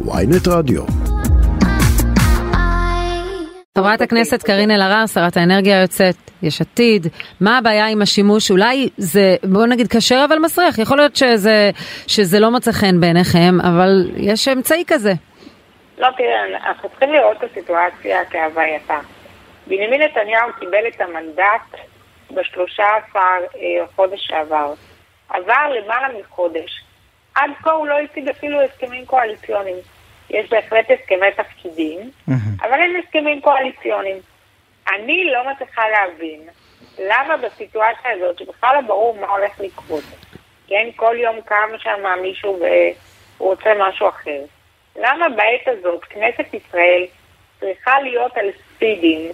ויינט רדיו. חברת הכנסת קארין אלהרר, שרת האנרגיה היוצאת, יש עתיד, מה הבעיה עם השימוש? אולי זה, בואו נגיד כשר אבל מסריח, יכול להיות שזה, שזה לא מוצא חן בעיניכם, אבל יש אמצעי כזה. לא, תראה, אנחנו צריכים לראות את הסיטואציה כהווייתה. בנימין נתניהו קיבל את המנדט בשלושה עשר אה, חודש שעבר. עבר למעלה מחודש. עד כה הוא לא הציג אפילו הסכמים קואליציוניים. יש בהחלט הסכמי תפקידים, אבל אין הסכמים קואליציוניים. אני לא מצליחה להבין למה בסיטואציה הזאת, שבכלל לא ברור מה הולך לקרות, כן, כל יום קם שם מישהו והוא רוצה משהו אחר. למה בעת הזאת כנסת ישראל צריכה להיות על ספידים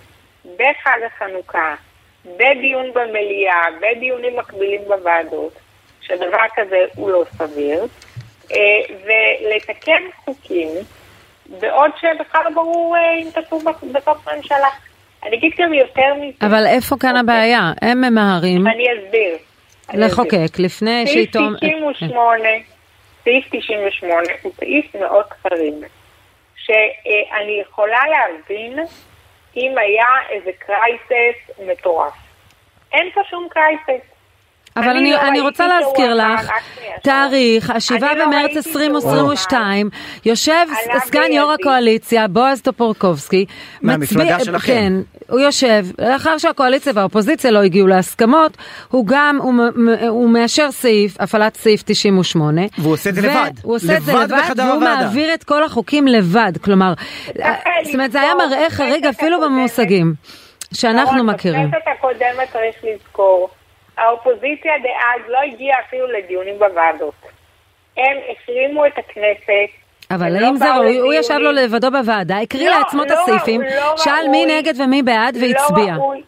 בחג החנוכה, בדיון במליאה, בדיונים מקבילים בוועדות, שדבר כזה הוא לא סביר, אה, ולתקן חוקים בעוד שבכלל לא ברור אה, אם תקום בתוך ממשלה. אני אגיד גם יותר מזה. אבל איפה כאן אוקיי. הבעיה? הם ממהרים אני אסביר. אני לחוקק אסביר. לפני סעיף שעיתון... 98, סעיף 98 הוא סעיף מאוד חריג, שאני יכולה להבין אם היה איזה crisis מטורף. אין פה שום crisis. אבל אני אני, לא אני רוצה להזכיר לך, תאריך, ה-7 אני לא במרץ ראיתי שהוא 2022, יושב סגן יו"ר. הקואליציה, בועז טופורקובסקי, מהמפלגה מצביע- שלכם. כן, הוא יושב, לאחר שהקואליציה והאופוזיציה לא הגיעו להסכמות, הוא גם, הוא, הוא מאשר סעיף, הפעלת סעיף 98. והוא עושה את זה לבד. הוא עושה את זה לבד והוא הוועדה. מעביר את כל החוקים לבד, כלומר, זאת אומרת, זה היה לזכור, מראה חריג אפילו במושגים שאנחנו שרון, מכירים. בכנסת הקודמת צריך לזכור, האופוזיציה דאז לא הגיעה אפילו לדיונים בוועדות. הם החרימו את הכנסת. אבל הם האם לא זה ראוי? הוא ישב לו. לבדו בוועדה, הקריא לא, לעצמו את לא הסעיפים, ראוי, לא שאל מי ראוי. נגד ומי בעד והצביע. לא ראוי,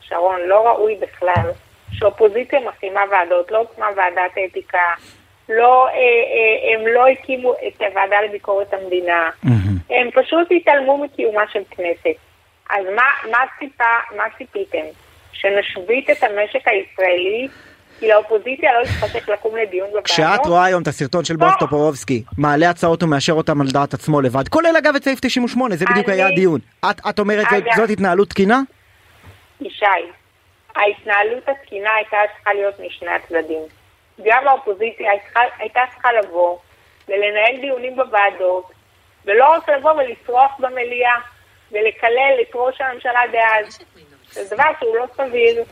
שרון, לא ראוי בכלל שאופוזיציה מחרימה ועדות, לא הוקמה ועדת אתיקה, לא, אה, אה, הם לא הקימו את הוועדה לביקורת המדינה, הם פשוט התעלמו מקיומה של כנסת. אז מה, מה, ציפה, מה ציפיתם? שנשבית את המשק הישראלי כי לאופוזיציה לא יתחשק לקום לדיון בוועדות? כשאת רואה היום את הסרטון של בועז לא. טופורובסקי, מעלה הצעות ומאשר אותם על דעת עצמו לבד, כולל אגב את סעיף 98, זה בדיוק היה הדיון. את אומרת זאת- התנהלות תקינה? ישי, ההתנהלות התקינה הייתה צריכה להיות משני הצדדים. גם האופוזיציה הייתה צריכה לבוא ולנהל דיונים בוועדות, ולא רק לבוא ולצרוח במליאה ולקלל את ראש הממשלה דאז. זה דבר שהוא לא סביר.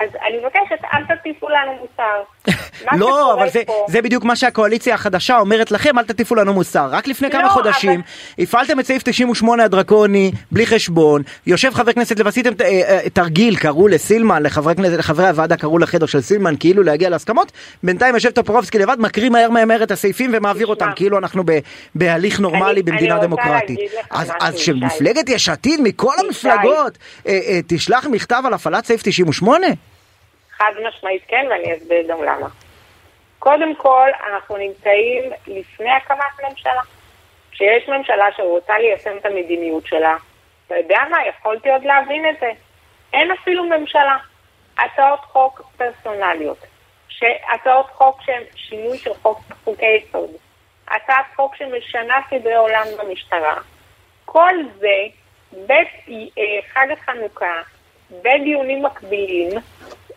אז אני מבקשת, אל תטיפו לנו מוסר. לא, אבל זה, פה- זה בדיוק מה שהקואליציה החדשה אומרת לכם, אל תטיפו לנו מוסר. רק לפני כמה לא, חודשים הפעלתם את סעיף 98 הדרקוני, בלי חשבון, יושב חבר כנסת ועשיתם אה, אה, תרגיל, קראו לסילמן, לחברי, לחברי הוועדה קראו לחדר של סילמן כאילו להגיע להסכמות, בינתיים יושב טופורובסקי לבד, מקריא מהר מהר את הסעיפים ומעביר. אותם, כאילו אנחנו ב, בהליך נורמלי אני- במדינה אני דמוקרטית. אז, אז. שמפלגת יש עתיד מכל. המפלגות אה, אה, תשלח מכתב על הפעלת סעיף 98? חד משמעית כן, ואני אסביר גם למה. קודם כל, אנחנו נמצאים לפני הקמת ממשלה. כשיש ממשלה שרוצה ליישם את המדיניות שלה, אתה יודע מה, יכולתי עוד להבין את זה. אין אפילו ממשלה. הצעות חוק פרסונליות, הצעות חוק שהן שינוי של חוק, חוקי יסוד, הצעת חוק שמשנה סדרי עולם במשטרה, כל זה בחג החנוכה, בדיונים מקבילים,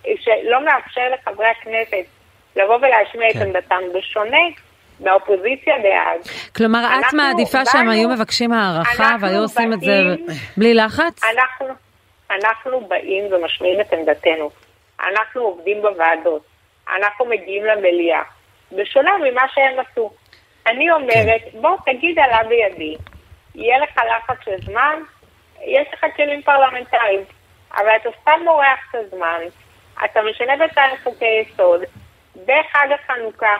שלא מאפשר לחברי הכנסת לבוא ולהשמיע את כן. עמדתם, בשונה מהאופוזיציה דאז. כלומר, את מעדיפה שהם היו מבקשים הערכה והיו עושים את זה בלי לחץ? אנחנו, אנחנו באים ומשמיעים את עמדתנו. אנחנו עובדים בוועדות. אנחנו מגיעים למליאה. בשונה ממה שהם עשו. אני אומרת, בוא תגיד עלה בידי. יהיה לך לחץ של זמן, יש לך כלים פרלמנטריים. אבל אתה סתם מורח את הזמן. אתה משנה בינתיים חוקי יסוד. בחג החנוכה.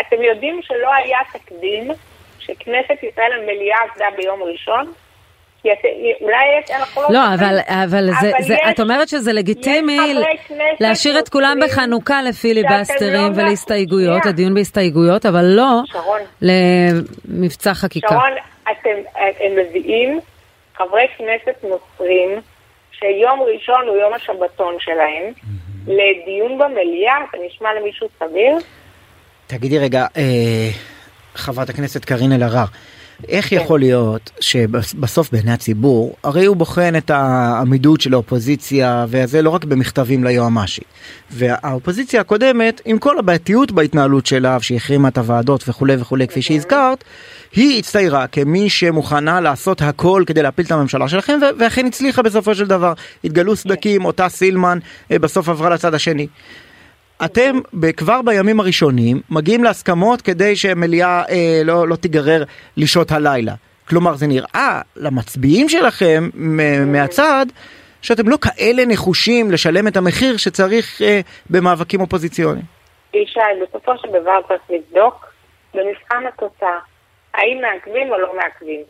אתם יודעים שלא היה תקדים שכנסת ישראל המליאה עבדה ביום ראשון? כי את, אולי יש, אנחנו לא... לא. אבל, אבל, זה, אבל זה, יש- את אומרת שזה לגיטימי להשאיר את כולם בחנוכה לפיליבסטרים לא- ולהסתייגויות, שנייה. לדיון בהסתייגויות, אבל לא שרון. למבצע חקיקה. שרון, אתם, הם מביאים חברי כנסת נוצרים שיום ראשון הוא יום השבתון שלהם לדיון במליאה, זה נשמע למישהו סביר? תגידי רגע, אה, חברת הכנסת קארין אלהרר, איך יכול להיות שבסוף בעיני הציבור, הרי הוא בוחן את העמידות של האופוזיציה, וזה לא רק במכתבים ליועמ"שית. והאופוזיציה הקודמת, עם כל הבעייתיות בהתנהלות שלה, שהיא החרימה את הוועדות וכולי וכולי, כפי שהזכרת, היא הצטיירה כמי שמוכנה לעשות הכל כדי להפיל את הממשלה שלכם, ואכן הצליחה בסופו של דבר. התגלו סדקים, אותה סילמן אה, בסוף עברה לצד השני. אתם כבר בימים הראשונים מגיעים להסכמות כדי שמליאה אה, לא, לא תיגרר לשעות הלילה. כלומר זה נראה למצביעים שלכם מהצד שאתם לא כאלה נחושים לשלם את המחיר שצריך אה, במאבקים אופוזיציוניים. ישי, בסופו של דבר צריך לבדוק במבחן התוצאה, האם מעכבים או לא מעכבים.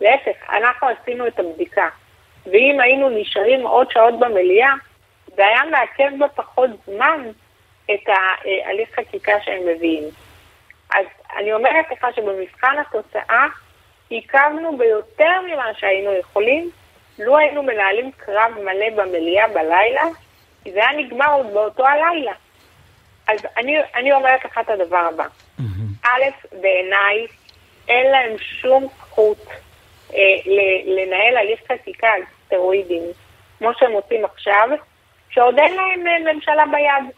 להפך, אנחנו עשינו את הבדיקה, ואם היינו נשארים עוד שעות במליאה, זה היה מעכב בפחות זמן את ההליך חקיקה שהם מביאים. אז אני אומרת לך שבמבחן התוצאה עיכבנו ביותר ממה שהיינו יכולים, לו היינו מנהלים קרב מלא במליאה בלילה, כי זה היה נגמר עוד באותו הלילה. אז אני, אני אומרת לך את הדבר הבא. א', בעיניי אין להם שום זכות אה, לנהל הליך חקיקה על סטרואידים, כמו שהם עושים עכשיו, שעוד אין להם אה, ממשלה ביד.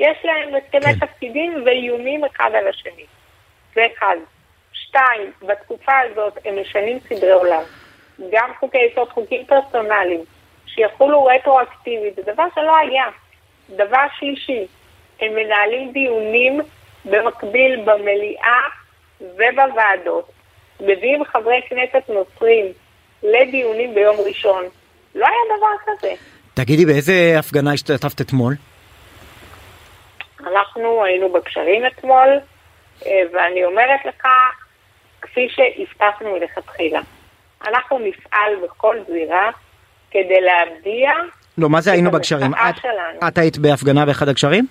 יש להם הסכמי כן. תפקידים ואיומים אחד על השני. זה אחד. שתיים, בתקופה הזאת הם משנים סדרי עולם. גם חוקי יסוד, חוקים פרסונליים, שיחולו רטרואקטיבית, זה דבר שלא היה. דבר שלישי, הם מנהלים דיונים במקביל במליאה ובוועדות. מביאים חברי כנסת נוצרים לדיונים ביום ראשון. לא היה דבר כזה. תגידי, באיזה הפגנה השתתפת אתמול? אנחנו היינו בקשרים אתמול, אה, ואני אומרת לך, כפי שהבטחנו מלכתחילה, אנחנו נפעל בכל זירה כדי להביע לא, מה זה היינו בקשרים? את, את היית בהפגנה באחד הקשרים?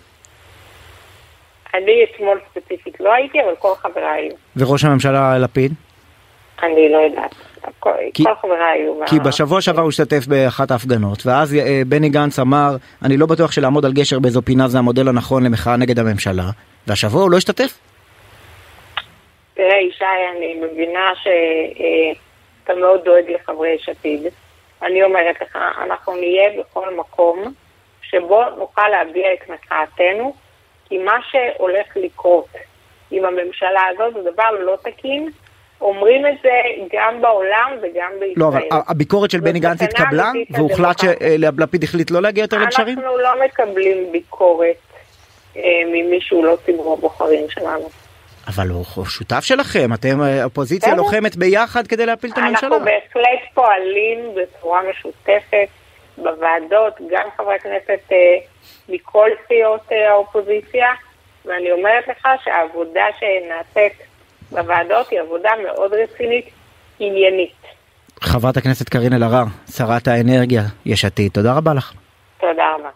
אני אתמול ספציפית לא הייתי, אבל כל חבריי היו. וראש הממשלה לפיד? אני לא יודעת. כי, כל חבריי היו. כי בשבוע שעבר הוא השתתף באחת ההפגנות, ואז אה, בני גנץ אמר, אני לא בטוח שלעמוד על גשר באיזו פינה זה המודל הנכון למחאה נגד הממשלה, והשבוע הוא לא השתתף? תראה, ישי, אני מבינה שאתה מאוד דואג לחברי יש עתיד. אני אומרת לך, אנחנו נהיה בכל מקום שבו נוכל להביע את מחאתנו, כי מה שהולך לקרות עם הממשלה הזאת זה דבר לא תקין, אומרים את זה גם בעולם וגם בישראל. לא, אבל הביקורת של בני גנץ התקבלה, והוחלט שלפיד החליט לא להגיע יותר לגשרים? אנחנו לא מקבלים ביקורת אה, ממי שהוא לא ציבור הבוחרים שלנו. אבל הוא שותף שלכם, אתם אה, אופוזיציה לוחמת ביחד כדי להפיל את הממשלה. אנחנו בהחלט פועלים בצורה משותפת בוועדות, גם חברי הכנסת אה, מכל סיעות האופוזיציה, ואני אומרת לך שהעבודה שנעשית בוועדות היא עבודה מאוד רצינית, עניינית. חברת הכנסת קארין אלהרר, שרת האנרגיה, יש עתיד, תודה רבה לך. תודה רבה.